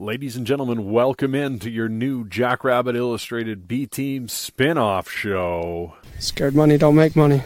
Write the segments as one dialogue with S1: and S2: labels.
S1: Ladies and gentlemen, welcome in to your new Jackrabbit Illustrated B Team spin-off show.
S2: Scared money don't make money.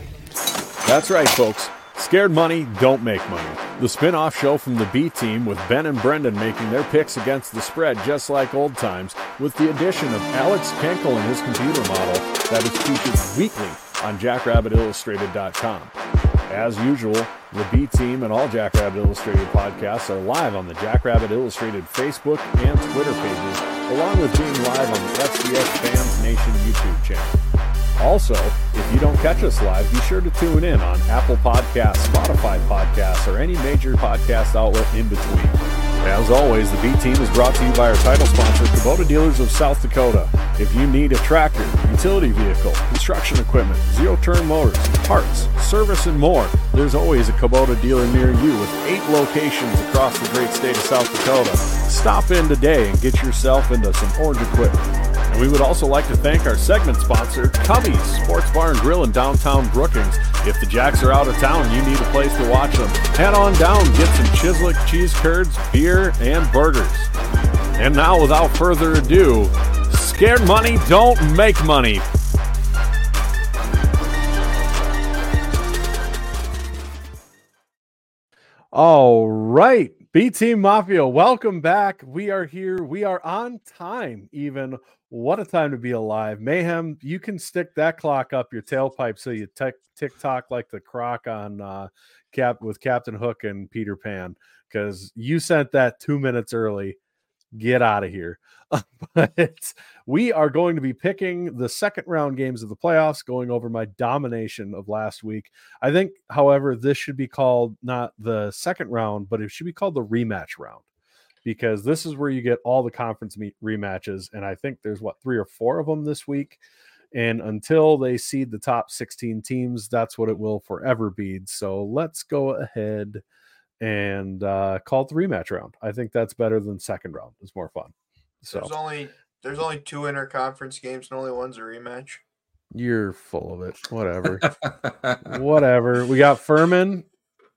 S1: That's right, folks. Scared money don't make money. The spin-off show from the B Team with Ben and Brendan making their picks against the spread just like old times, with the addition of Alex Kenkel and his computer model that is featured weekly on jackrabbitillustrated.com. As usual, the B Team and all Jackrabbit Illustrated podcasts are live on the Jackrabbit Illustrated Facebook and Twitter pages, along with being live on the FCS Fans Nation YouTube channel. Also, if you don't catch us live, be sure to tune in on Apple Podcasts, Spotify Podcasts, or any major podcast outlet in between. As always, the B Team is brought to you by our title sponsor, Kubota Dealers of South Dakota. If you need a tractor, utility vehicle, construction equipment, zero turn motors, parts, service, and more, there's always a Kubota dealer near you with eight locations across the great state of South Dakota. Stop in today and get yourself into some orange equipment. And we would also like to thank our segment sponsor, Cubby's Sports Bar and Grill in downtown Brookings. If the Jacks are out of town you need a place to watch them, head on down, get some Chislic cheese curds, beer, and burgers. And now, without further ado, scared money don't make money. All right, B Team Mafia, welcome back. We are here. We are on time, even. What a time to be alive. Mayhem, you can stick that clock up your tailpipe so you tick tick tock like the croc on uh, Cap with Captain Hook and Peter Pan because you sent that two minutes early. Get out of here. Uh, but we are going to be picking the second round games of the playoffs, going over my domination of last week. I think, however, this should be called not the second round, but it should be called the rematch round because this is where you get all the conference meet rematches. And I think there's what three or four of them this week. And until they seed the top 16 teams, that's what it will forever be. So let's go ahead and uh, call it the rematch round. I think that's better than second round. It's more fun. So
S3: There's only there's only two interconference games and only one's a rematch.
S1: you're full of it. Whatever. Whatever. We got Furman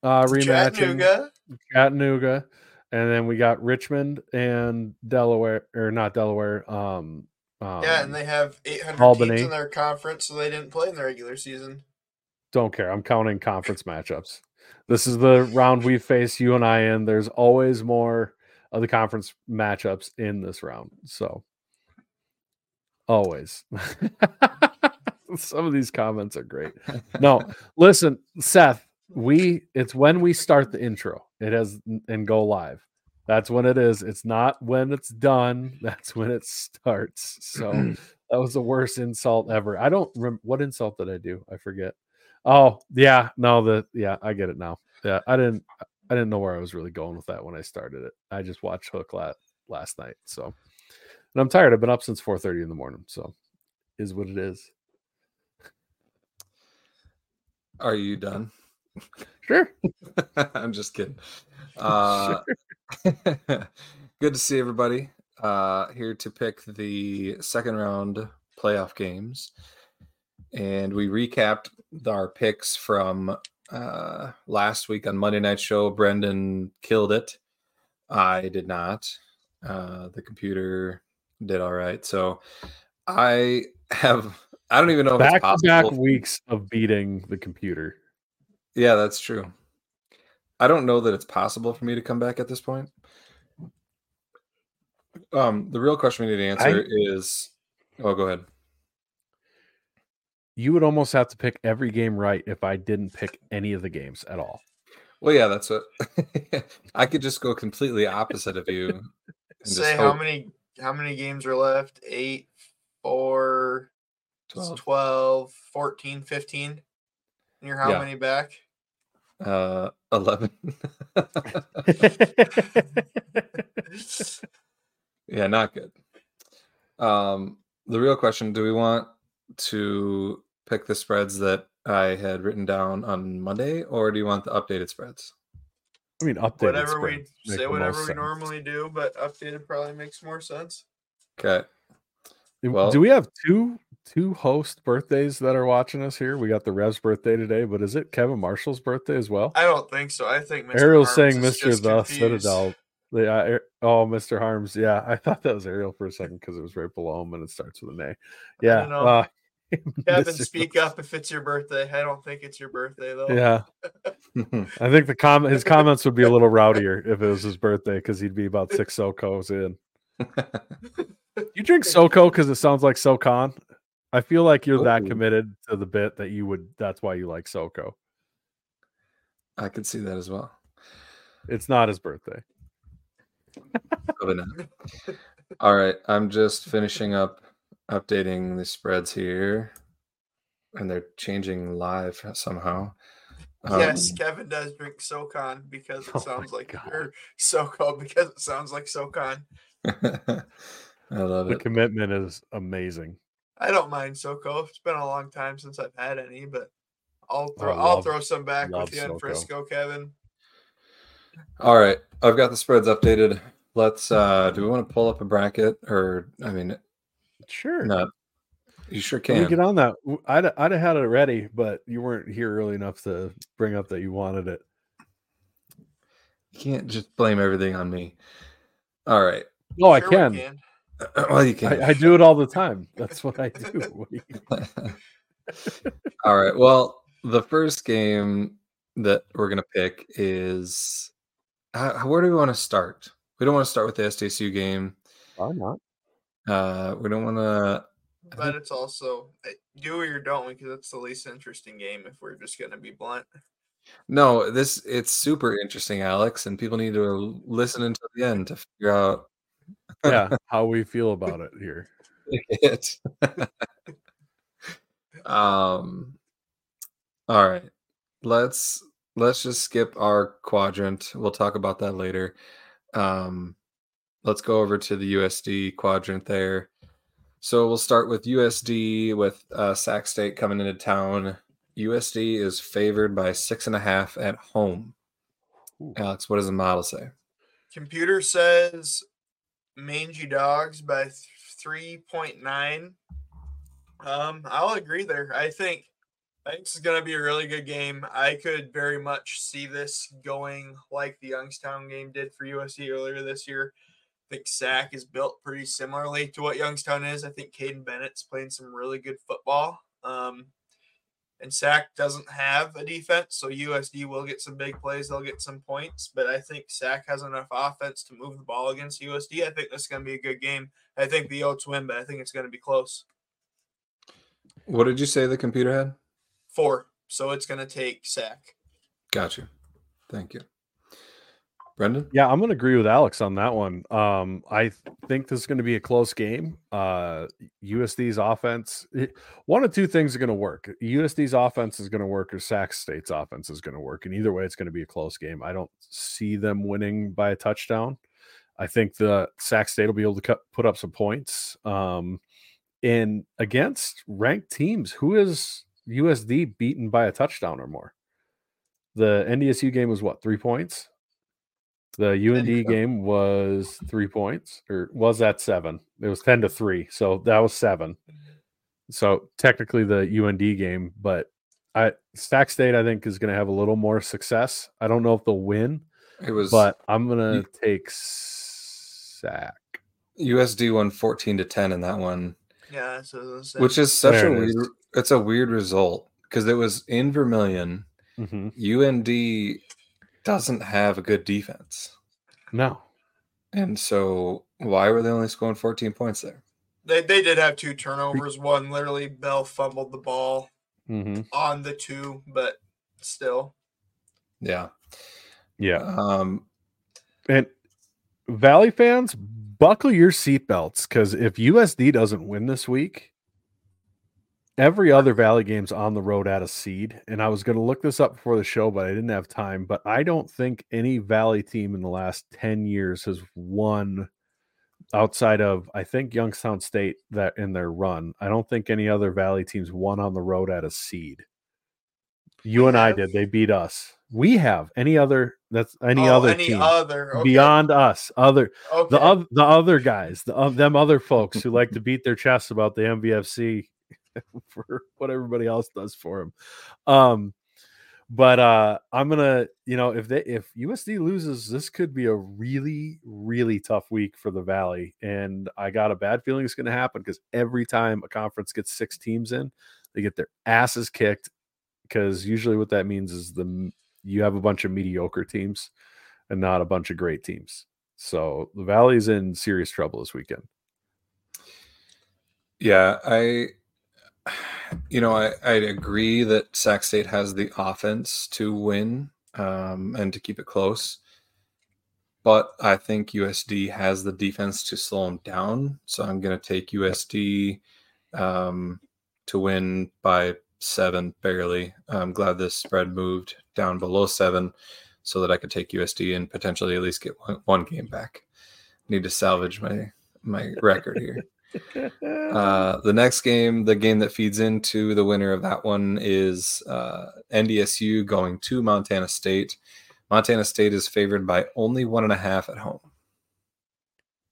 S1: uh, rematching
S3: Chattanooga.
S1: Chattanooga, and then we got Richmond and Delaware, or not Delaware. Um, um,
S3: Yeah, and they have 800
S1: Albany.
S3: teams in their conference, so they didn't play in the regular season.
S1: don't care. I'm counting conference matchups. This is the round we face you and I in. There's always more of the conference matchups in this round. So always. Some of these comments are great. No, listen, Seth, we it's when we start the intro. It has and go live. That's when it is. It's not when it's done. That's when it starts. So that was the worst insult ever. I don't remember what insult did I do? I forget. Oh, yeah, no, the yeah, I get it now. Yeah, I didn't I didn't know where I was really going with that when I started it. I just watched Hook last last night. So and I'm tired. I've been up since 4:30 in the morning. So is what it is.
S4: Are you done?
S1: Sure.
S4: I'm just kidding. Uh, good to see everybody. Uh, here to pick the second round playoff games. And we recapped our picks from uh, last week on Monday Night Show. Brendan killed it. I did not. Uh, the computer did all right. So I have, I don't even know if
S1: Back to back weeks of beating the computer.
S4: Yeah, that's true. I don't know that it's possible for me to come back at this point. Um, the real question we need to answer is oh go ahead.
S1: You would almost have to pick every game right if I didn't pick any of the games at all.
S4: Well, yeah, that's what I could just go completely opposite of you.
S3: Say how many how many games are left? 8 4
S4: 12.
S3: 12, 14, 15. And you're how
S4: Yeah.
S3: many back?
S4: uh 11 yeah not good um the real question do we want to pick the spreads that i had written down on monday or do you want the updated spreads
S1: I mean, updated
S3: whatever we
S1: spreads make
S3: say whatever we
S1: sense.
S3: normally do, but updated probably makes more sense.
S4: okay
S1: Do-
S4: Well-
S1: do we have two two host birthdays that are watching us here? We got the Rev's birthday today, but is it Kevin Marshall's birthday as well?
S3: I don't think so. I think Mr.
S1: Ariel's
S3: Harms
S1: saying
S3: is
S1: Mr.
S3: just
S1: The
S3: confused.
S1: Citadel. The uh, oh, Mr. Harms. Yeah, I thought that was Ariel for a second because it was right below him and it starts with an A. Yeah.
S3: don't know.
S1: Uh,
S3: Kevin, speak up if it's your birthday. I don't think it's your birthday though.
S1: Yeah, I think the com his comments would be a little rowdier if it was his birthday because he'd be about six SoCos in. You drink SoCo because it sounds like SoCon. I feel like you're that committed to the bit that you would. That's why you like SoCo.
S4: I could see that as well.
S1: It's not his birthday.
S4: Probably not. All right, I'm just finishing up updating the spreads here, and they're changing live somehow. Um,
S3: yes, Kevin does drink SoCon because it
S1: Oh
S3: sounds like
S1: God.
S3: or SoCo because it sounds like SoCon.
S4: I love
S1: The
S4: it.
S1: The commitment is amazing.
S3: I don't mind SoCo. It's been a long time since I've had any, but I'll
S1: I
S3: throw I'll
S1: love-
S3: throw some back with you in Frisco, Kevin.
S4: All right, I've got the spreads updated. Let's. uh Do we want to pull up a bracket, or I mean,
S1: Sure.
S4: not? You sure
S1: Let me
S4: can.
S1: get on that. W- I'd I'd have had it ready, but you weren't here early enough to bring up that you wanted it.
S4: You can't just blame everything on me. All right.
S1: No, I
S3: Sure we
S1: can.
S4: Well, you can.
S1: I, I do it all the time. That's what I do. What do you-
S4: All right. Well, the first game that we're gonna pick is uh, where do we want to start? We don't want to start with the SDSU game.
S1: Why not?
S4: Uh, we don't want to.
S3: But it's also eh, do or don't because it's the least interesting game if we're just gonna be blunt.
S4: No, this it's super interesting, Alex, and people need to listen until the end to figure out
S1: Yeah, how we feel about it here.
S4: it. um. All right. Let's let's just skip our quadrant. We'll talk about that later. Um, let's go over to the USD quadrant there. So we'll start with USD with uh, Sac State coming into town. USD is favored by six and a half at home.
S1: Ooh.
S4: Alex, what does the model say?
S3: Computer says mangy dogs by three point nine. Um, I'll agree there. I think I think this is gonna be a really good game. I could very much see this going like the Youngstown game did for USC earlier this year. I think Sac is built pretty similarly to what Youngstown is. I think Kaiden Bennett's playing some really good football. Um, and Sac doesn't have a defense, so USD will get some big plays. They'll get some points, but I think Sac has enough offense to move the ball against USD. I think this is going to be a good game. I think the Yotes win, but I think it's going to be close.
S4: What did you say the computer had?
S3: Four, so it's going to take Sac.
S4: Got you. Thank you. Brendan?
S1: Yeah, I'm going to agree with Alex on that one. Um, I think this is going to be a close game. Uh, USD's offense, one of two things are going to work. USD's offense is going to work, or Sac State's offense is going to work. And either way, it's going to be a close game. I don't see them winning by a touchdown. I think the Sac State will be able to put up some points. Um, and against ranked teams, who is USD beaten by a touchdown or more? The NDSU game was what three points? The UND game was three points, or was that seven? It was ten to three, so that was seven. So technically the UND game, but I Sac State I think is going to have a little more success. I don't know if they'll win,
S4: It was
S1: but I'm going
S4: you-
S1: to take Sac.
S4: USD won 14 to 10 in that one,
S3: Yeah, so that's
S4: which is such
S1: There
S4: a
S1: it
S4: weird it's a weird result because it was in Vermilion.
S1: Mhm.
S4: UND doesn't have a good defense.
S1: No,
S4: And so why were they only scoring 14 points there?
S3: they, they did have two turnovers. One literally Bell fumbled the ball
S1: hmm
S3: on the two, but still.
S4: Yeah.
S1: yeah.
S4: Um
S1: And Valley fans, buckle your seatbelts because if USD doesn't win this week, every other Valley game's on the road at a seed. And I was going to look this up before the show, but I didn't have time. But I don't think any Valley team in the last 10 years has won outside of, I think, Youngstown State that in their run. I don't think any other Valley teams won on the road at a seed. You and I did. They beat us. We have any other that's any
S3: Oh,
S1: other
S3: any
S1: team
S3: other okay.
S1: beyond us other
S3: okay.
S1: the other the other guys the them other folks who like to beat their chests about the MVFC for what everybody else does for him. um but uh I'm gonna, you know, if they if USD loses, this could be a really, really tough week for the Valley. And I got a bad feeling it's gonna happen because every time a conference gets six teams in, they get their asses kicked. Because usually what that means is the you have a bunch of mediocre teams and not a bunch of great teams. So the Valley's in serious trouble this weekend.
S4: Yeah, I you know, I, I agree that Sac State has the offense to win um, and to keep it close. But I think USD has the defense to slow them down. So I'm going to take USD um, to win by seven, barely. I'm glad this spread moved down below seven so that I could take USD and potentially at least get one, one game back. Need to salvage my my record here. Uh, the next game, the game that feeds into the winner of that one is uh, NDSU going to Montana State. Montana State is favored by only one and a half at home.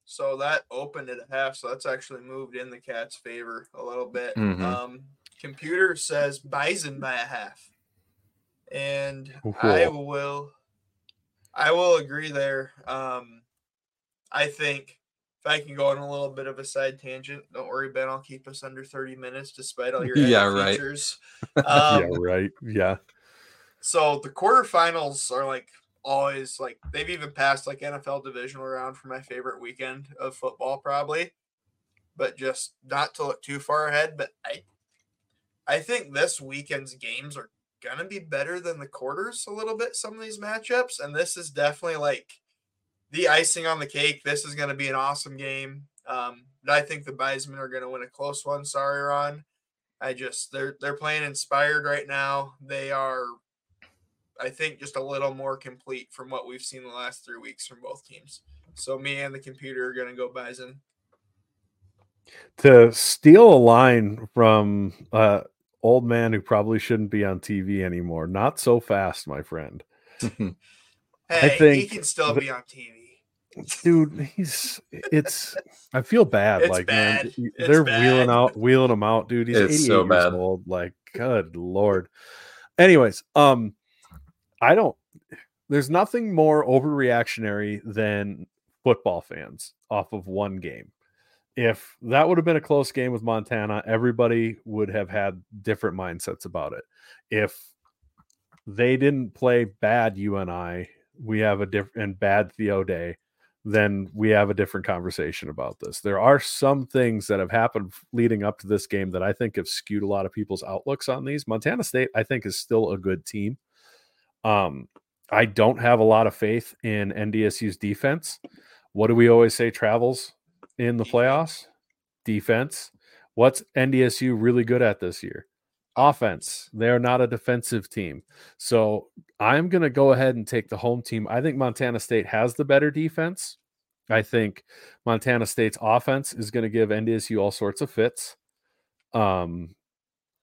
S3: So that opened at a half, so that's actually moved in the Cats' favor a little bit.
S4: Mhm.
S3: Um, computer says Bison by a half, and I will, I will agree there. Um, I think if I can go on a little bit of a side tangent, don't worry, Ben, I'll keep us under thirty minutes despite all your
S4: Yeah, right.
S3: features.
S1: yeah,
S3: Um,
S1: right. Yeah.
S3: so the quarterfinals are like always like they've even passed like NFL divisional round for my favorite weekend of football probably. But just not to look too far ahead, but I I think this weekend's games are gonna be better than the quarters a little bit, some of these matchups. And this is definitely like the icing on the cake. This is gonna be an awesome game. Um, but I think the Bismen are gonna win a close one. Sorry, Ron. I just they're they're playing inspired right now. They are I think just a little more complete from what we've seen the last three weeks from both teams. So me and the computer are gonna go Bison.
S1: To steal a line from uh old man who probably shouldn't be on TV anymore. Not so fast, my friend.
S3: Hey, he
S1: think
S3: can still
S1: the-
S3: be on TV.
S1: Dude, he's it's I feel bad.
S3: It's
S1: like
S3: bad.
S1: man,
S3: It's
S1: they're
S3: bad.
S1: wheeling out wheeling him out, dude. He's
S4: It's
S1: 88
S4: so
S1: years
S4: bad.
S1: old. Like, good lord. Anyways, um, I don't there's nothing more overreactionary than football fans off of one game. If that would have been a close game with Montana, everybody would have had different mindsets about it. If they didn't play bad UNI, we have a different and bad Theo Day, then we have a different conversation about this. There are some things that have happened leading up to this game that I think have skewed a lot of people's outlooks on these. Montana State, I think, is still a good team. Um, I don't have a lot of faith in NDSU's defense. What do we always say travels in the playoffs? Defense. What's NDSU really good at this year? Offense. They're not a defensive team. So I'm going to go ahead and take the home team. I think Montana State has the better defense. I think Montana State's offense is going to give NDSU all sorts of fits. Um,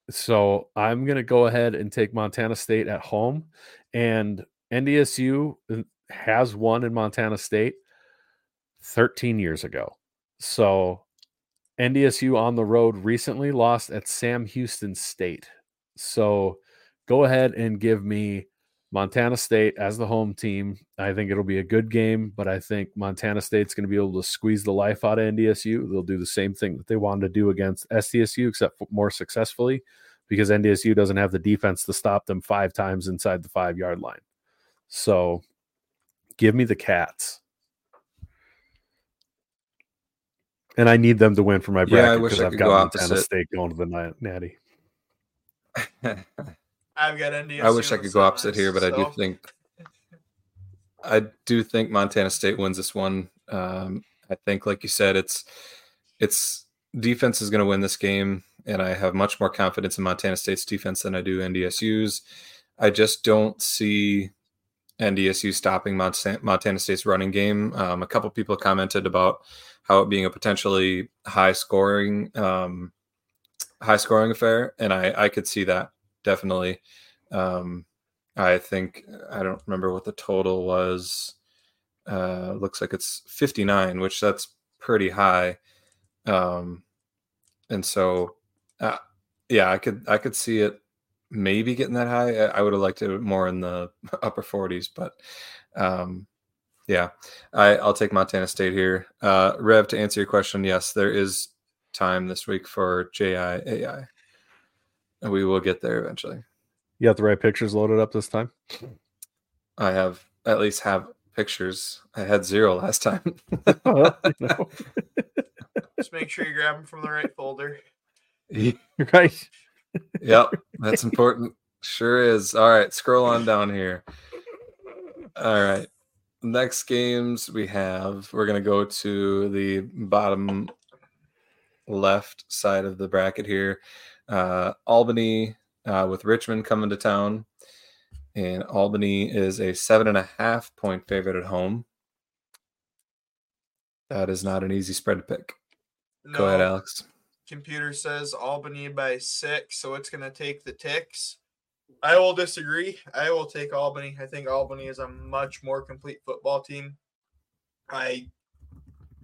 S1: so I'm going to go ahead and take Montana State at home. And NDSU uh, has won in Montana State 13 years ago. So NDSU on the road recently lost at Sam Houston State. So go ahead and give me Montana State as the home team. I think it'll be a good game, but I think Montana State's going to be able to squeeze the life out of NDSU. They'll do the same thing that they wanted to do against SDSU, except more successfully because NDSU doesn't have the defense to stop them five times inside the five yard line. So give me the Cats. And I need them to win for my
S4: Yeah, I
S1: bracket
S4: wish
S1: because
S4: I
S1: I've
S4: could
S1: got
S4: go
S1: Montana
S4: opposite.
S1: State going to the Natty.
S3: I've got NDSU.
S4: I wish I could go opposite
S3: semis,
S4: here, but I do think I do think Montana State wins this one. Um, I think, like you said, it's it's defense is going to win this game, and I have much more confidence in Montana State's defense than I do NDSU's. I just don't see NDSU stopping Montana, State's running game. Um, a couple people commented about how it being a potentially high scoring um, high scoring affair, and I I could see that definitely. Um, I think I don't remember what the total was. Uh, looks like it's 59, which that's pretty high. Um, and so, uh, yeah, I could I could see it maybe getting that high. I, would have liked it more in the upper 40s, but um, yeah, I, I'll take Montana State here. Uh, Rev, to answer your question, yes, there is time this week for JIAI. And we will get there eventually.
S1: You got the right pictures loaded up this time?
S4: I have at least have pictures. I had zero last time.
S3: Just make sure you grab them from the right folder.
S1: right.
S4: Yep, that's important. Sure is. All right, scroll on down here. All right. Next games we have, we're going to go to the bottom left side of the bracket here. Uh, Albany uh, with Richmond coming to town. And Albany is a seven and a half point favorite at home. That is not an easy spread to pick. No, Go ahead, Alex.
S3: Computer says Albany by six, so it's going to take the ticks. I will disagree. I will take Albany. I think Albany is a much more complete football team. I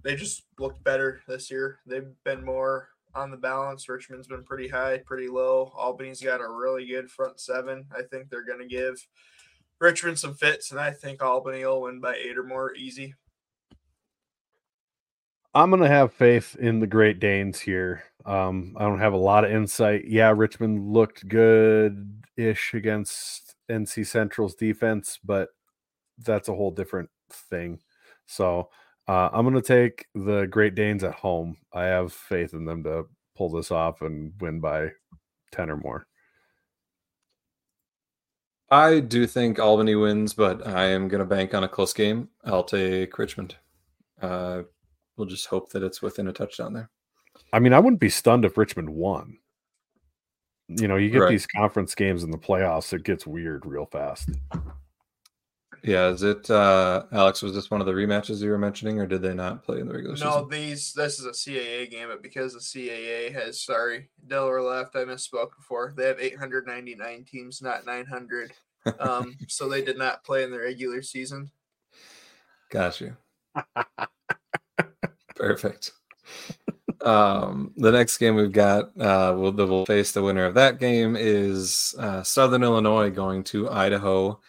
S3: they just looked better this year. They've been more on the balance. Richmond's been pretty high, pretty low. Albany's got a really good front seven. I think they're going to give Richmond some fits, and I think Albany will win by eight or more easy.
S1: I'm going to have faith in the Great Danes here. Um, I don't have a lot of insight. Yeah, Richmond looked good ish against NC Central's defense, but that's a whole different thing. So uh, I'm going to take the Great Danes at home. I have faith in them to pull this off and win by 10 or more.
S4: I do think Albany wins, but I am going to bank on a close game. I'll take Richmond. Uh, we'll just hope that it's within a touchdown there.
S1: I mean, I wouldn't be stunned if Richmond won. You know, you get right. these conference games in the playoffs, it gets weird real fast.
S4: Yeah, is it uh Alex? Was this one of the rematches you were mentioning, or did they not play in the regular
S3: no,
S4: season?
S3: No, these this is a CAA game, but because the CAA has sorry Delaware left, I misspoke before. They have 899 teams, not 900. Um, so they did not play in the regular season.
S4: Got you. Perfect. Um, the next game we've got, uh, we'll, we'll face the winner of that game is uh, Southern Illinois going to Idaho,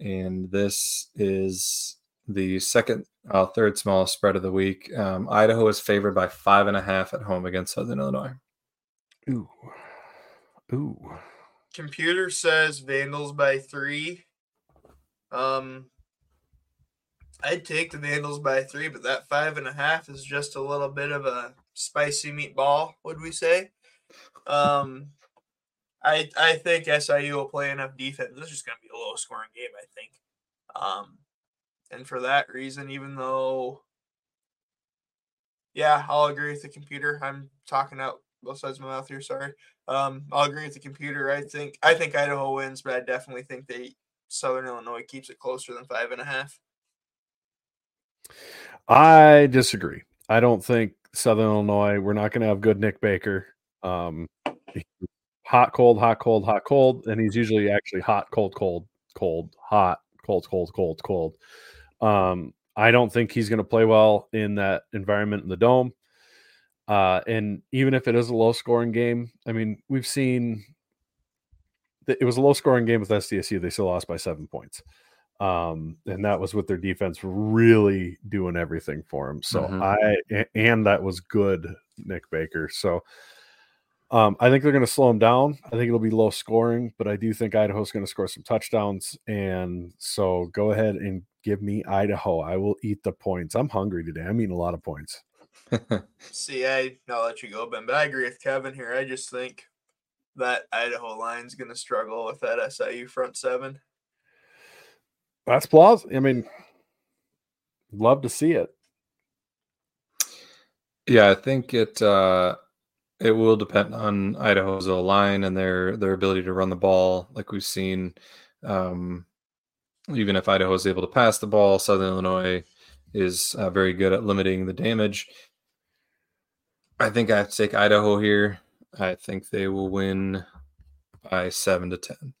S4: and this is the second, uh, third smallest spread of the week. Um, Idaho is favored by five and a half at home against Southern Illinois.
S1: Ooh, ooh.
S3: Computer says Vandals by three. Um, I'd take the Vandals by three, but that five and a half is just a little bit of a spicy meatball, would we say? Um, I I think SIU will play enough defense. This is just going to be a low scoring game, I think. Um, and for that reason, even though, yeah, I'll agree with the computer. I'm talking out both sides of my mouth here. Sorry. Um, I'll agree with the computer. I think I think Idaho wins, but I definitely think they Southern Illinois keeps it closer than five and a half.
S1: I disagree. I don't think Southern Illinois. We're not going to have good Nick Baker. Um, hot, cold, hot, cold, hot, cold, and he's usually actually hot, cold, cold, cold, hot, cold, cold, cold, cold. Um, I don't think he's going to play well in that environment in the dome. Uh, and even if it is a low scoring game, I mean, we've seen that it was a low scoring game with SDSU. They still lost by seven points. Um, and that was with their defense really doing everything for him. So mm-hmm. I and that was good, Nick Baker. So um, I think they're going to slow him down. I think it'll be low scoring, but I do think Idaho's going to score some touchdowns. And so go ahead and give me Idaho. I will eat the points. I'm hungry today. I'm eating a lot of points.
S3: See, I, I'll let you go, Ben, but I agree with Kevin here. I just think that Idaho line's going to struggle with that SIU front seven.
S1: That's plausible. I mean, love to see it.
S4: Yeah, I think it uh, it will depend on Idaho's line and their their ability to run the ball, like we've seen. Um, even if Idaho is able to pass the ball, Southern Illinois is uh, very good at limiting the damage. I think I have to take Idaho here. I think they will win by seven to ten.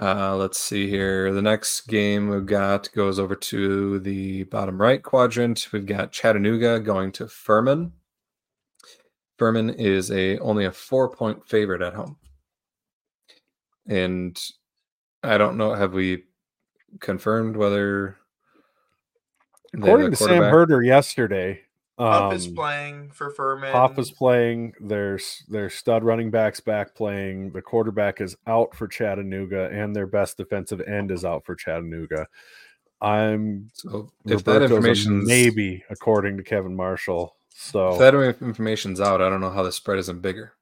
S4: Uh, let's see here. The next game we've got goes over to the bottom right quadrant. We've got Chattanooga going to Furman. Furman is a only a four point favorite at home. And I don't know, have we confirmed whether
S1: according to Sam Herder yesterday,
S3: um, is playing for Furman.
S1: Huff is playing. There's their stud running backs back playing. The quarterback is out for Chattanooga, and their best defensive end is out for Chattanooga. I'm
S4: so if that information
S1: maybe according to Kevin Marshall. So
S4: if that information's out, I don't know how the spread isn't bigger.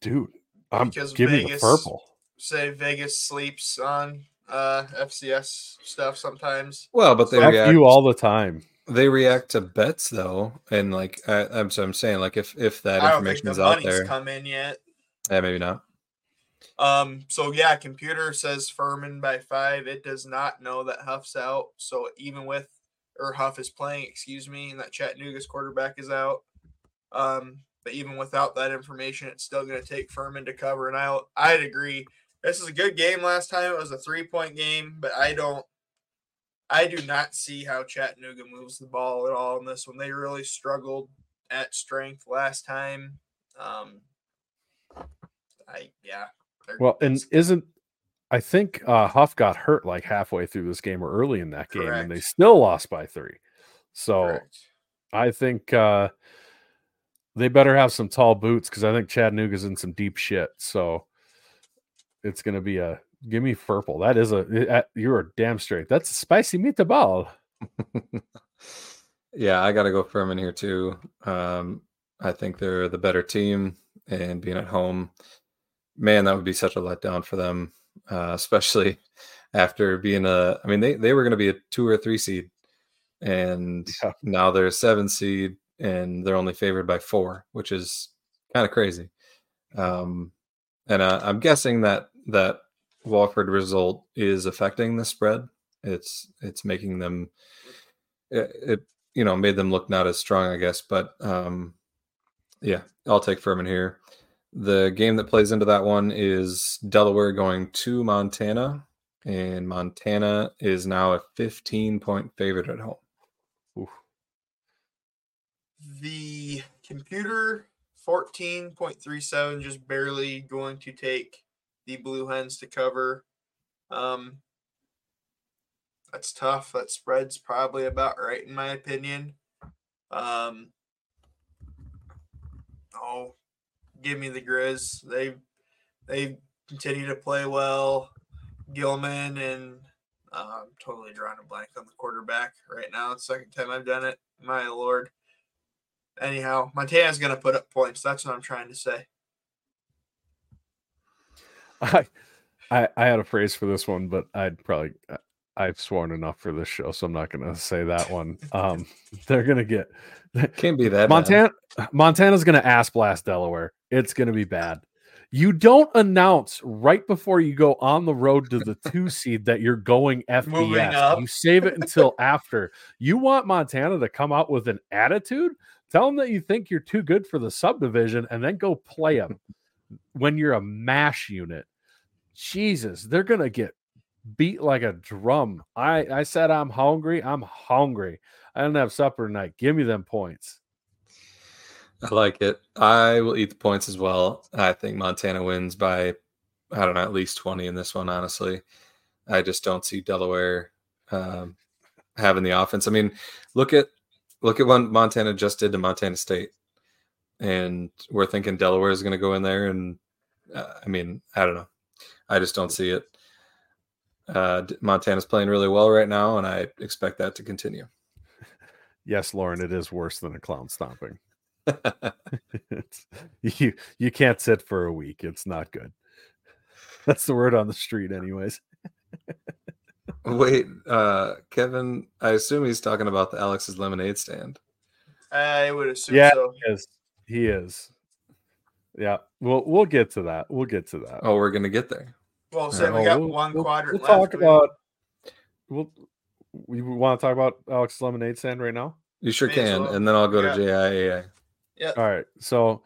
S1: Dude, I'm because giving Vegas, the purple.
S3: Say Vegas sleeps on uh FCS stuff sometimes.
S4: Well, but they
S1: so react, you all the time.
S4: They react to bets though, and like I, am so I'm saying, like if if that information is out there,
S3: come in yet?
S4: Yeah, maybe not.
S3: Um. So yeah, computer says Furman by five. It does not know that Huff's out. So even with or Huff is playing, excuse me, and that Chattanooga's quarterback is out. Um. But even without that information, it's still going to take Furman to cover. And I I'd agree. This is a good game. Last time it was a three point game, but I don't I do not see how Chattanooga moves the ball at all in this one. They really struggled at strength last time. Um, I yeah.
S1: Well, and isn't I think uh, Huff got hurt like halfway through this game or early in that game, and they still lost by three. So Correct. I think uh, they better have some tall boots because I think Chattanooga's in some deep shit. So it's going to be a Give me purple. That is a you're damn straight. That's a spicy meatball.
S4: yeah, I got to go Furman here too. Um, I think they're the better team, and being at home, man, that would be such a letdown for them, uh, especially after being a. I mean, they they were going to be a two or three seed, and yeah. now they're a seven seed, and they're only favored by four, which is kind of crazy. Um, and uh, I'm guessing that that Wofford result is affecting the spread. It's it's making them it, it, you know made them look not as strong, I guess. But um, yeah, I'll take Furman here. The game that plays into that one is Delaware going to Montana, and Montana is now a 15 point favorite at home. Oof.
S3: The computer 14.37 just barely going to take the Blue Hens to cover. Um, that's tough. That spread's probably about right in my opinion. Um, oh, give me the Grizz. They they continue to play well. Gillman and uh, I'm totally drawing a blank on the quarterback right now. It's second time I've done it. My lord. Anyhow, Montana's going to put up points. That's what I'm trying to say.
S1: I, I, I had a phrase for this one, but I'd probably I've sworn enough for this show, so I'm not going to say that one. Um, they're going to get
S4: can't be that
S1: Montana. Bad. Montana's going to ass blast Delaware. It's going to be bad. You don't announce right before you go on the road to the two seed that you're going FBS. You save it until after. You want Montana to come out with an attitude. Tell them that you think you're too good for the subdivision, and then go play them when you're a mash unit, Jesus, they're gonna get beat like a drum. I I said I'm hungry. I'm hungry. I don't have supper tonight. Give me them points.
S4: I like it. I will eat the points as well. I think Montana wins by I don't know at least twenty in this one. Honestly, I just don't see Delaware um, having the offense. I mean, look at look at what Montana just did to Montana State and we're thinking Delaware is going to go in there, and uh, I mean, I don't know. I just don't see it. Uh, Montana's playing really well right now, and I expect that to continue.
S1: Yes, Lauren, it is worse than a clown stomping. you you can't sit for a week. It's not good. That's the word on the street, anyways.
S4: Wait, uh, Kevin, I assume he's talking about the Alex's lemonade stand.
S3: I would assume
S1: yeah,
S3: so.
S1: Yes. He is. Yeah, we'll we'll get to that. We'll get to that.
S4: Oh, we're gonna get there.
S3: Well, so we got we'll, one
S1: we'll,
S3: quadrant.
S1: We'll talk about. We'll. We want to talk about Alex Lemonade Stand right now.
S4: You sure can, well. and then I'll go yeah. to JIAA.
S3: Yeah.
S1: All right. So,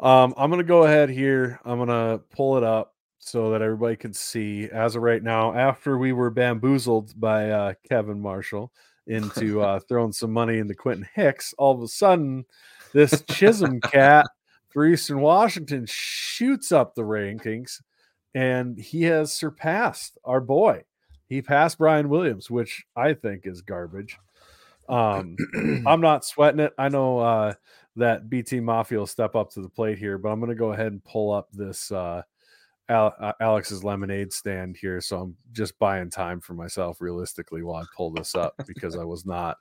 S1: um, I'm gonna go ahead here. I'm gonna pull it up so that everybody can see. As of right now, after we were bamboozled by uh, Kevin Marshall into uh, throwing some money into Quentin Hicks, all of a sudden this Chism cat for Eastern Washington shoots up the rankings and he has surpassed our boy. He passed Brian Williams, which I think is garbage. Um, I'm not sweating it. I know uh, that BT Mafia will step up to the plate here, but I'm going to go ahead and pull up this uh, Al- Alex's lemonade stand here. So I'm just buying time for myself realistically while I pull this up because I was not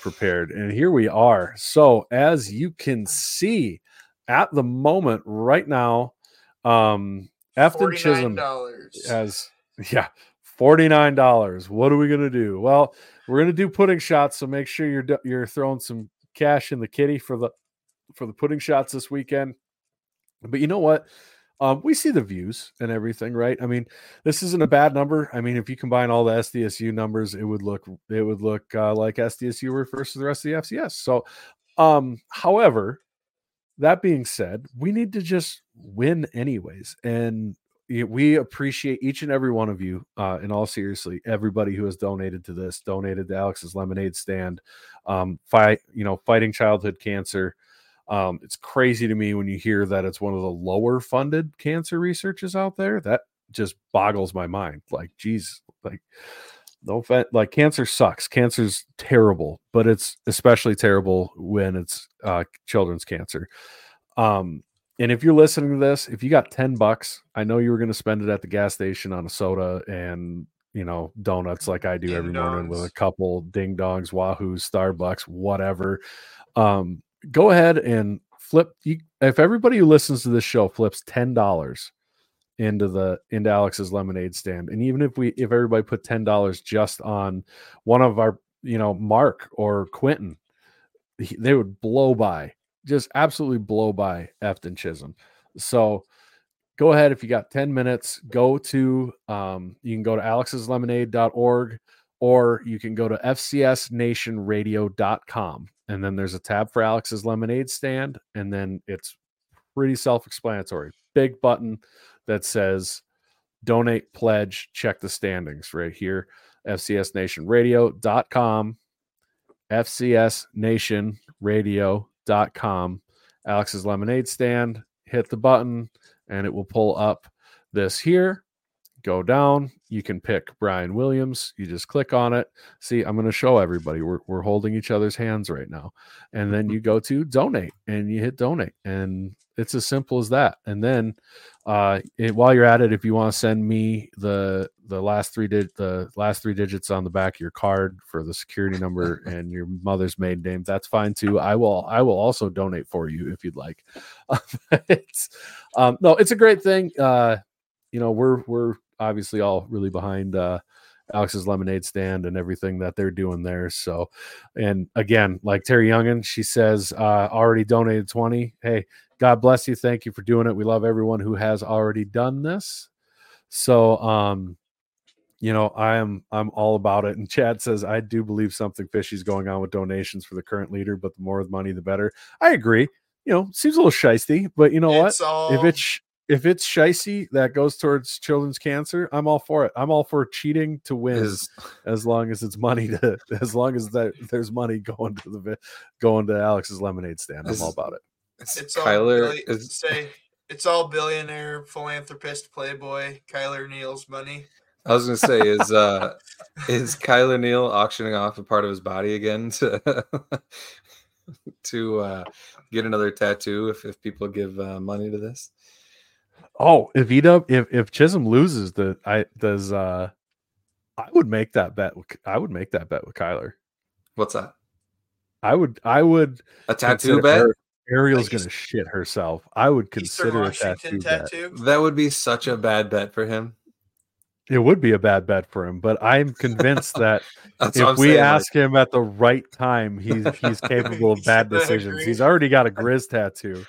S1: prepared. And here we are. So as you can see at the moment right now, um, Efton Chism has, yeah, $49. What are we going to do? Well, we're going to do pudding shots. So make sure you're, you're throwing some cash in the kitty for the, for the pudding shots this weekend. But you know what? Um, we see the views and everything, right? I mean, this isn't a bad number. I mean, if you combine all the SDSU numbers, it would look it would look uh, like SDSU refers to the rest of the FCS. So, um, however, that being said, we need to just win anyways, and we appreciate each and every one of you. Uh, in all seriously, everybody who has donated to this, donated to Alex's Lemonade Stand, um, fight, you know, fighting childhood cancer. Um, it's crazy to me when you hear that it's one of the lower funded cancer researches out there. That just boggles my mind. Like, geez, like no offense, like cancer sucks. Cancer's terrible, but it's especially terrible when it's uh, children's cancer. Um, and if you're listening to this, if you got 10 bucks, I know you were going to spend it at the gas station on a soda and, you know, donuts like I do ding every dongs. morning with a couple ding dongs, Wahoo, Starbucks, whatever. Um, go ahead and flip you, if everybody who listens to this show flips ten dollars into the into Alex's lemonade stand, and even if we if everybody put ten dollars just on one of our you know Mark or Quentin, they would blow by, just absolutely blow by Efton Chism. So go ahead if you got 10 minutes go to um, you can go to alexslemonade.org or you can go to fcsnationradio.com and then there's a tab for Alex's lemonade stand, and then it's pretty self-explanatory. Big button that says donate, pledge, check the standings right here. FCSNationRadio.com, FCSNationRadio.com, Alex's lemonade stand. Hit the button, and it will pull up this here go down. You can pick Brian Williams. You just click on it. See, I'm going to show everybody. We're, we're holding each other's hands right now. And then you go to donate and you hit donate. And it's as simple as that. And then uh, it, while you're at it, if you want to send me the the last three di- the last three digits on the back of your card for the security number and your mother's maiden name, that's fine too. I will I will also donate for you if you'd like. it's um, no, it's a great thing. Uh, you know, we're we're obviously all really behind uh, Alex's lemonade stand and everything that they're doing there. So, and again, like Terry Youngin, she says, uh, already donated 20. Hey, God bless you. Thank you for doing it. We love everyone who has already done this. So, um, you know, I am I'm all about it. And Chad says I do believe something fishy is going on with donations for the current leader, but the more the money, the better. I agree. You know, seems a little shisty, but you know it's what? All, if it's if it's shicey that goes towards children's cancer, I'm all for it. I'm all for cheating to win, is, as long as it's money to, as long as that there's money going to the going to Alex's lemonade stand. I'm all about it.
S3: It's, it's Kyler. All is, say it's all billionaire philanthropist playboy Kyler Neal's money.
S4: I was gonna say, is uh is Kyler Neal auctioning off a part of his body again to to uh get another tattoo if, if people give uh, money to this?
S1: Oh, if Edub, if if Chism loses, the I does uh, I would make that bet. I would make that bet with Kyler.
S4: What's that?
S1: I would. I would
S4: a tattoo bet. Her,
S1: Ariel's like gonna shit herself. I would consider a tattoo, tattoo.
S4: Bet. That would be such a bad bet for him.
S1: It would be a bad bet for him, but I'm convinced that if we saying, ask like... him at the right time, he's he's capable of bad decisions. He's already got a Grizz tattoo.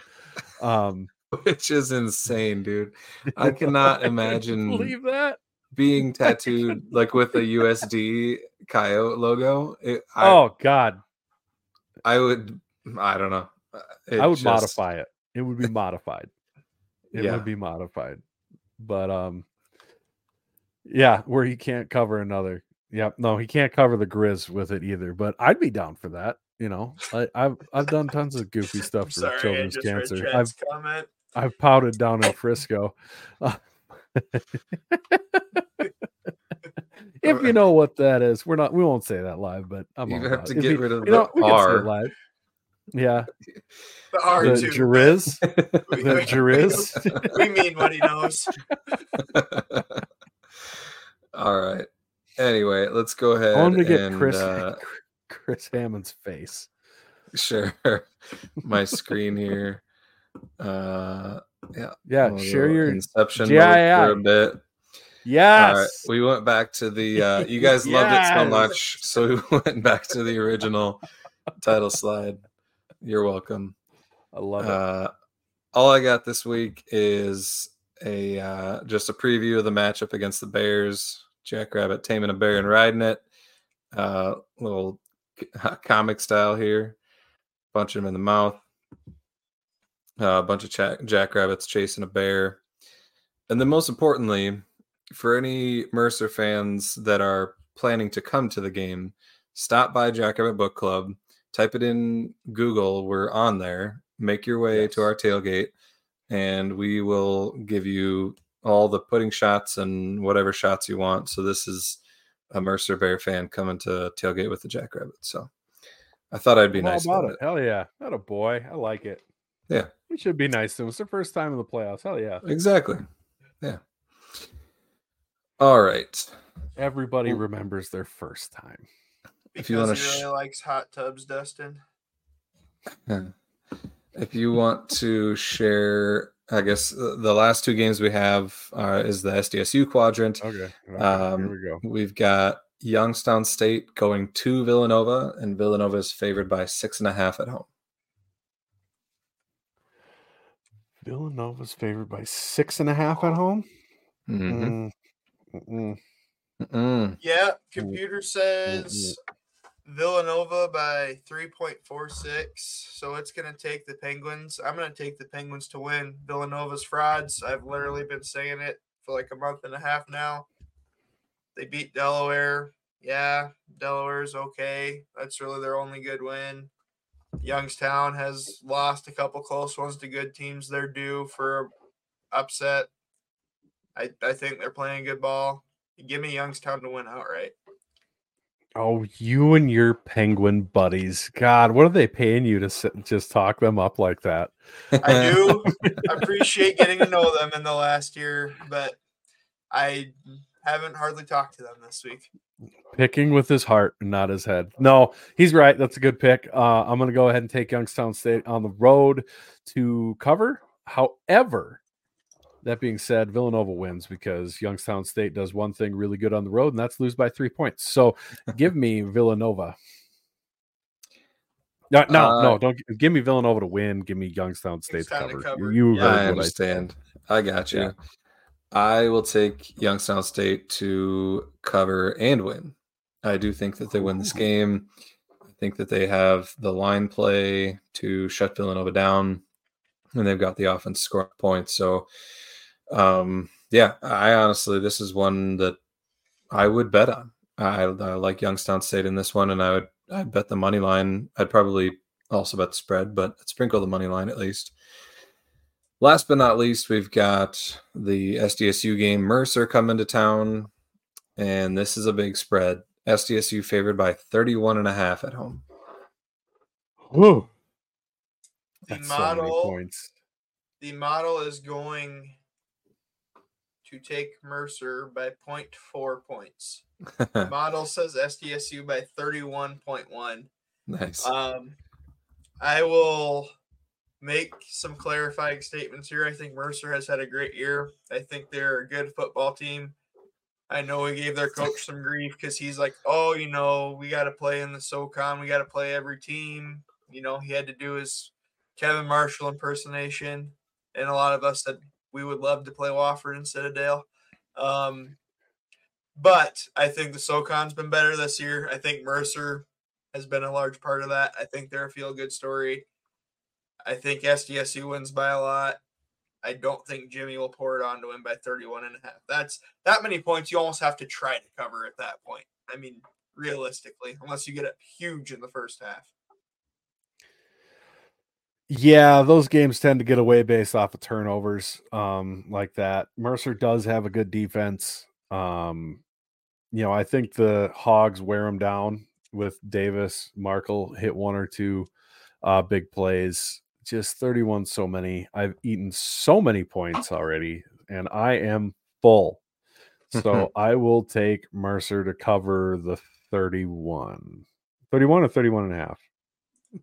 S1: Um,
S4: which is insane, dude. I cannot imagine
S1: believe that
S4: being tattooed like with a USD coyote logo. It,
S1: I, oh God,
S4: I would. I don't know.
S1: It I would just... modify it. It would be modified. It yeah. would be modified, but um, yeah, where he can't cover another. Yep, no, he can't cover the Grizz with it either. But I'd be down for that. You know, I, I've I've done tons of goofy stuff for
S3: sorry,
S1: children's cancer. I've
S3: comment.
S1: I've pouted down in Frisco. Uh, if you know what that is, we're not. We won't say that live, but I'm
S4: You have to.
S1: If
S4: get
S1: you-
S4: rid of
S1: you know,
S4: the
S1: we can say it
S4: R.
S1: live. Yeah,
S3: The R
S1: the. Jariz, the Jariz.
S3: we mean what he knows.
S4: All right. Anyway, let's go ahead
S1: I want to get
S4: and
S1: Chris
S4: uh,
S1: Chris Hammond's face.
S4: Sure. my screen here. Uh, yeah.
S1: Yeah,
S4: a
S1: share your
S4: Inception mode for a bit.
S1: yes.
S4: All right, we went back to the. Uh, you guys loved it so much, so we went back to the original title slide. You're welcome.
S1: I love it.
S4: Uh, all I got this week is a uh, just a preview of the matchup against the Bears. Jackrabbit taming a bear and riding it. Uh, little comic style here. Punch him in the mouth. Uh, a bunch of jack- jackrabbits chasing a bear. And then, most importantly, for any Mercer fans that are planning to come to the game, stop by Jackrabbit Book Club. Type it in Google. We're on there. Make your way to our tailgate, and we will give you all the pudding shots and whatever shots you want. So this is a Mercer Bear fan coming to tailgate with the Jackrabbit. So I thought I'd be
S1: I'm
S4: nice
S1: about
S4: about
S1: it. Hell yeah. Not a boy. I like it.
S4: Yeah.
S1: We should be nice to him. It's their first time in the playoffs. Hell yeah.
S4: Exactly. Yeah. All right.
S1: Everybody
S4: Well-
S1: remembers their first time.
S4: If
S3: Because
S4: you wanna
S3: he really likes hot tubs, Dustin.
S4: If you want to share, I guess uh, the last two games we have uh, is the SDSU quadrant.
S1: Okay. okay,
S4: Um,
S1: here we go.
S4: We've got Youngstown State going to Villanova, and Villanova is favored by six and a half at home.
S1: Villanova's favored by six and a half at home.
S4: Mhm.
S1: Mm, mm-mm.
S4: Mm-mm.
S3: Yeah, computer says Villanova by 3.46. So it's going to take the Penguins. I'm going to take the Penguins to win. Villanova's frauds. I've literally been saying it for like a month and a half now. They beat Delaware. Yeah, Delaware's okay. That's really their only good win. Youngstown has lost a couple close ones to good teams. They're due for upset. I, I think they're playing good ball. Give me Youngstown to win outright.
S1: Oh, you and your penguin buddies. God, what are they paying you to sit and just talk them up like that?
S3: I do appreciate getting to know them in the last year, but I haven't hardly talked to them this week.
S1: Picking with his heart and not his head. No, he's right. That's a good pick. Uh, I'm going to go ahead and take Youngstown State on the road to cover. However, that being said, Villanova wins because Youngstown State does one thing really good on the road, and that's lose by three points. So give me Villanova. No, no,
S4: Uh,
S1: no, don't give me Villanova to win. Give me Youngstown State to
S3: Youngstown to
S1: cover.
S3: cover.
S1: You
S3: Yeah,
S1: heard
S4: I
S1: what I
S4: understand. I got you.
S1: Yeah.
S4: I will take Youngstown State to cover and win. I do think that they win this game. I think that they have the line play to shut Villanova down, and they've got the offense scoring points. So, um, yeah, I honestly, this is one that I would bet on. I, I like Youngstown State in this one, and I would I'd bet the money line. I'd probably also bet the spread, but I'd sprinkle the money line at least. Last but not least, we've got the SDSU game. Mercer coming to town, and this is a big spread. SDSU favored by 31 and a half at home.
S1: Whew.
S3: The
S1: That's so
S3: model,
S1: points.
S3: the model is going to take Mercer by 0.4 points. The model says SDSU by 31.1.
S4: nice.
S3: Um, I will make some clarifying statements here. I think Mercer has had a great year. I think they're a good football team. I know we gave their coach some grief because he's like, oh, you know, we got to play in the SoCon. We got to play every team. You know, he had to do his Kevin Marshall impersonation. And a lot of us said we would love to play Wofford instead of Dale. Um, but I think the SoCon's been better this year. I think Mercer has been a large part of that. I think they're a feel good story. I think SDSU wins by a lot. I don't think Jimmy will pour it on to win by 31 and a half. That's that many points you almost have to try to cover at that point. I mean, realistically, unless you get up huge in the first half.
S1: Yeah, those games tend to get away based off of turnovers, um, like that. Mercer does have a good defense. Um, you know, I think the Hogs wear them down with Davis. Markle hit one or two uh, big plays. Just 31 so many. I've eaten so many points already, and I am full. So I will take Mercer to cover the 31. 31 or 31 and a half.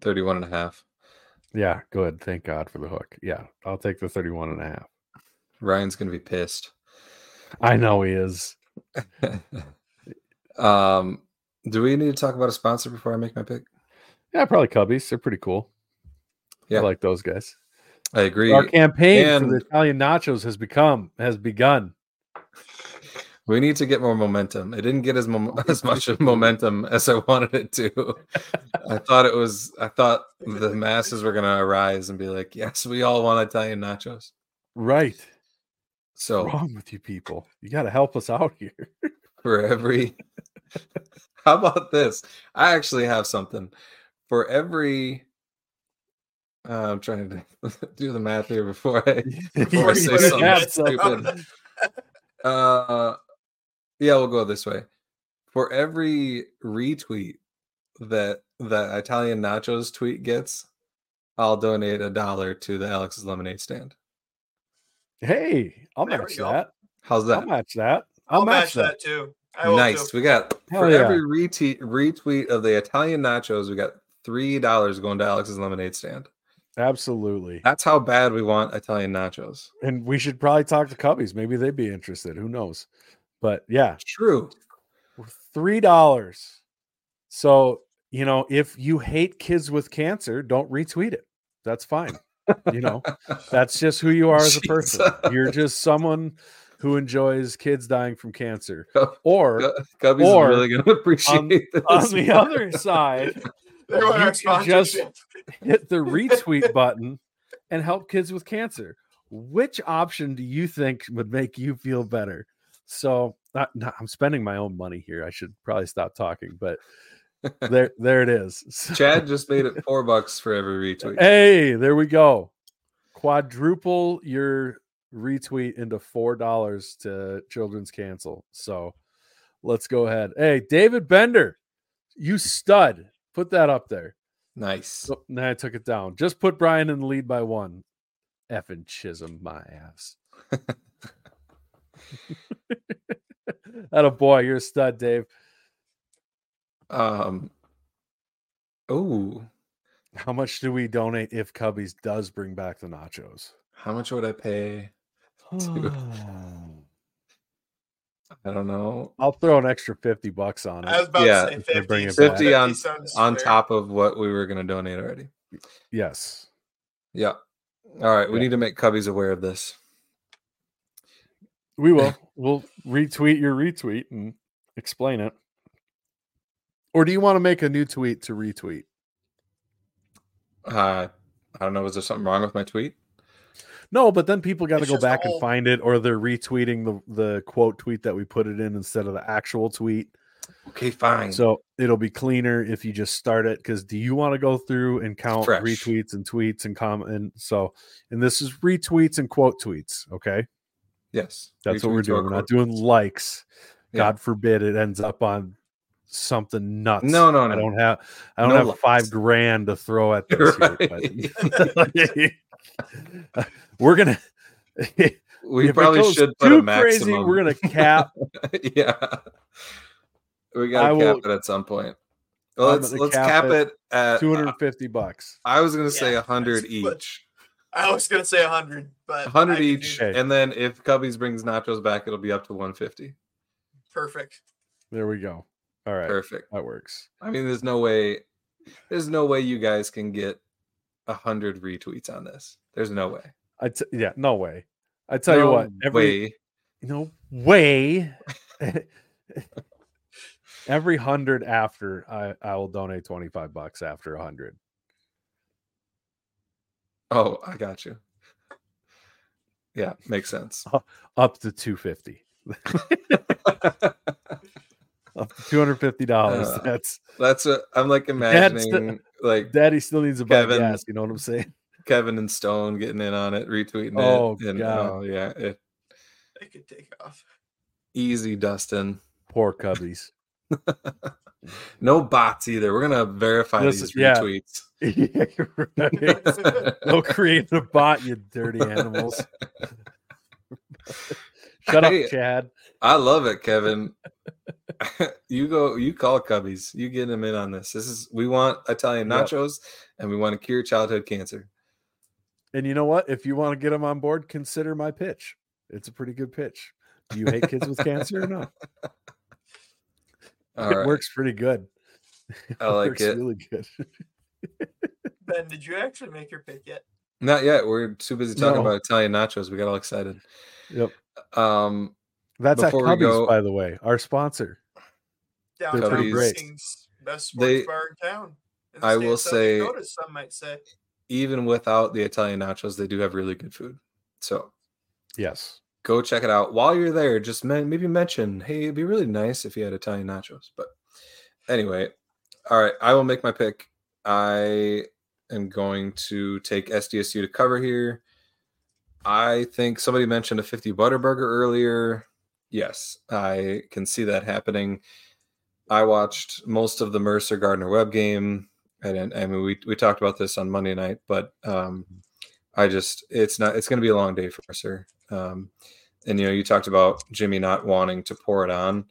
S4: 31 and a half.
S1: Yeah, good. Thank God for the hook. Yeah, I'll take the 31 and a half.
S4: Ryan's going to be pissed.
S1: I know he is.
S4: um, do we need to talk about a sponsor before I make my pick?
S1: Yeah, probably Cubbies. They're pretty cool.
S4: Yeah.
S1: I like those guys.
S4: I agree.
S1: Our campaign for the Italian nachos has become has begun.
S4: We need to get more momentum. It didn't get as as much of momentum as I wanted it to. I thought it was. I thought the masses were going to arise and be like, "Yes, we all want Italian nachos."
S1: Right.
S4: So
S1: What's wrong with you people? You got to help us out here.
S4: for every, how about this? I actually have something for every. Uh, I'm trying to do the math here before I before I say
S3: already
S4: something stupid. Uh, yeah, we'll go this way. For every retweet that that Italian nachos tweet gets, I'll donate a dollar to the Alex's Lemonade stand.
S1: Hey, I'll
S3: There
S1: match that.
S4: How's that?
S1: I'll
S4: that?
S1: match that. I'll,
S3: I'll
S1: match,
S3: match
S1: that.
S3: that too. I
S4: Nice.
S3: too.
S4: We got
S1: Hell
S4: for
S1: yeah.
S4: every retweet retweet of the Italian nachos, we got three dollars going to Alex's Lemonade stand.
S1: Absolutely.
S4: That's how bad we want Italian nachos.
S1: And we should probably talk to Cubbies. Maybe they'd be interested. Who knows? But yeah,
S4: True.
S1: three dollars. So you know, if you hate kids with cancer, don't retweet it. That's fine. You know, that's just who you are as a person. You're just someone who enjoys kids dying from cancer. Or
S4: Cubby's
S1: Or
S4: really going to appreciate this.
S1: on the other side, You can just- hit the retweet button and help kids with cancer. Which option do you think would make you feel better? So not, not- I'm spending my own money here. I should probably stop talking, but there, there it is. So-
S4: Chad just made it four bucks for every retweet.
S1: hey, there we go. Quadruple your retweet into four dollars to Children's Cancel. So let's go ahead. Hey, David Bender, you stud. Put that up there.
S4: Nice.
S1: Oh, nah, I took it down. Just put Brian in the lead by one. Efton Chism my ass. that a boy. You're a stud, Dave.
S4: Um. Oh,
S1: How much do we donate if Cubbies does bring back the nachos?
S4: how much would I pay? I don't know.
S1: I'll throw an extra 50 bucks on
S3: I was
S1: it.
S3: about
S4: Yeah,
S3: to say 50.
S1: bring it
S4: 50 on- On top of what we were going to donate already.
S1: Yes.
S4: Yeah. All right. We
S1: Yeah.
S4: need to make Cubbies aware of this.
S1: We will. we'll retweet your retweet and explain it. Or do you want to make a new tweet to retweet?
S4: Uh, I don't know. Was there something wrong with my tweet?
S1: No, but then people got to go back and find it, or they're retweeting the the quote tweet that we put it in instead of the actual tweet.
S4: Okay, fine.
S1: So it'll be cleaner if you just start it. Because do you want to go through and count
S4: Fresh.
S1: retweets and tweets and comment? And so, and this is retweets and quote tweets. Okay,
S4: yes.
S1: that's what we're doing. We're not doing likes.
S4: Yeah.
S1: God forbid it ends up on something nuts.
S4: No, no,
S1: I don't have. I don't
S4: No
S1: have
S4: likes.
S1: five grand to throw at this. here, but- we're gonna.
S4: We
S1: if it
S4: probably
S1: goes
S4: should put
S1: too
S4: a maximum.
S1: crazy, we're gonna cap.
S4: yeah. We gotta cap
S1: will-
S4: it at some point. Well, let's let's
S1: cap
S4: cap,
S1: it
S4: it, at.
S1: Two hundred uh, and fifty bucks.
S4: I was gonna say
S3: Yeah,
S4: a hundred
S3: that's what-
S4: each.
S3: I was gonna say 100, but
S4: A hundred each,
S1: Okay.
S4: and then if Cubbies brings nachos back, it'll be up to one fifty.
S3: Perfect.
S1: There we go. All right,
S4: Perfect.
S1: that works.
S4: I mean, there's no way. There's no way you guys can get a hundred retweets on this. There's no way.
S1: I t- yeah, no way. I tell you what, every
S4: way.
S1: no way. every hundred after, I I will donate twenty five bucks after a hundred.
S4: Oh, I got you. Yeah, makes sense.
S1: up to 250 up to 250 dollars
S4: Uh,
S1: that's
S4: That's what I'm like
S1: That's the-
S4: imagining. like
S1: daddy still needs a bite of
S4: Kevin-
S1: gas you know what i'm saying
S4: Kevin and Stone getting in on it, retweeting
S1: Oh,
S4: it. And,
S1: God.
S4: oh yeah, it,
S3: They could take off.
S4: easy, Dustin.
S1: Poor Cubbies.
S4: No bots either. We're gonna verify
S1: This
S4: these
S1: is-
S4: retweets.
S1: yeah, you're right. Go create a bot, you dirty animals. Shut
S4: Hey.
S1: up, Chad.
S4: I love it, Kevin. you go. You call Cubbies. You get them in on this. This is we want Italian
S1: Yep.
S4: nachos, and we want to cure childhood cancer.
S1: And you know what? If you want to get them on board, consider my pitch. It's a pretty good pitch. Do you hate kids with cancer or not?
S4: All
S1: it
S4: right,
S1: works pretty good.
S4: I like
S1: works
S4: it.
S1: really good.
S3: Ben, did you actually make your pick yet?
S4: Not yet. We're too busy talking
S1: No.
S4: about Italian nachos. We got all excited.
S1: Yep.
S4: Um,
S1: That's at
S4: Before we
S1: Cubbies,
S4: go-
S1: by the way, our sponsor.
S3: Downtown
S4: pretty
S1: great.
S3: Kings, best sports
S4: They-
S3: bar in town. In
S4: I will say-
S3: Dakota, some might say.
S4: even without the Italian nachos, they do have really good food. So
S1: Yes.
S4: go check it out. While you're there, just men- maybe mention, hey, it'd be really nice if you had Italian nachos. But anyway, all right, I will make my pick. I am going to take SDSU to cover here. I think somebody mentioned a 50 butter burger earlier. Yes, I can see that happening. I watched most of the Mercer Gardner Webb game. And I mean, we, we talked about this on Monday night, but um, I just, it's not, it's going to be a long day for Mercer. Um, and, you know, you talked about Jimmy not wanting to pour it on.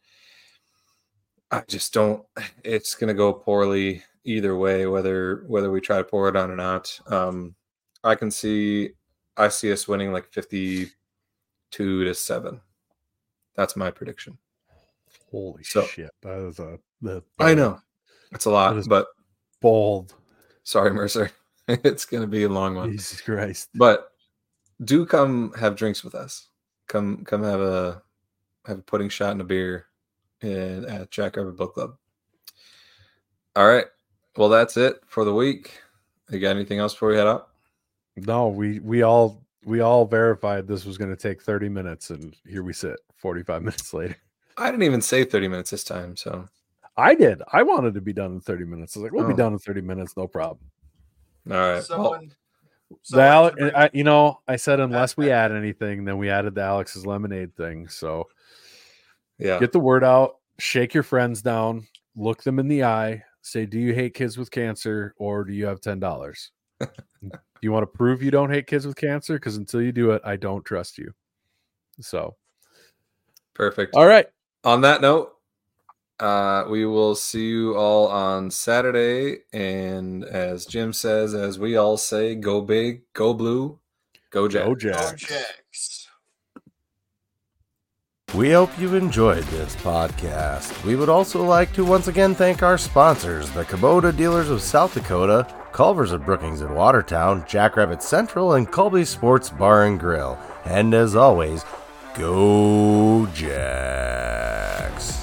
S4: I just don't, it's going to go poorly either way, whether, whether we try to pour it on or not. Um, I can see, I see us winning like 52 to seven. That's my prediction.
S1: Holy
S4: So-
S1: shit. That is a the
S4: I know it's a lot, but
S1: bold.
S4: sorry, Mercer. it's going to be a long one.
S1: Jesus Christ.
S4: But do come have drinks with us. Come come have a have a pudding shot and a beer in, at Jack Rabbit Book Club. All right. Well, that's it for the week. You got anything else before we head out?
S1: No, we we all we all verified this was going to take 30 minutes and here we sit 45 minutes later.
S4: I didn't even say 30 minutes this time, so
S1: I did. I wanted to be done in 30 minutes. I was like, we'll be
S4: Oh.
S1: done in 30 minutes, no problem.
S4: all right. Well,
S3: Someone,
S1: The
S3: someone
S1: Ale- I, you know, I said unless we add anything, then we added the Alex's lemonade thing. So
S4: yeah.
S1: get the word out, shake your friends down, look them in the eye, say, "Do you hate kids with cancer, or do you have ten dollars? do you want to prove you don't hate kids with cancer? Because until you do it, I don't trust you." So,
S4: Perfect.
S1: all right,
S4: on that note, uh, we will see you all on Saturday. And as Jim says, as we all say, go big, go blue, go Jack.
S1: go
S3: Go
S1: Jacks.
S3: Jacks.
S5: We hope you enjoyed this podcast. We would also like to once again thank our sponsors, the Kubota Dealers of South Dakota, Culver's of Brookings and Watertown, Jackrabbit Central, and Cubby's Sports Bar and Grill. And as always, Go Jacks.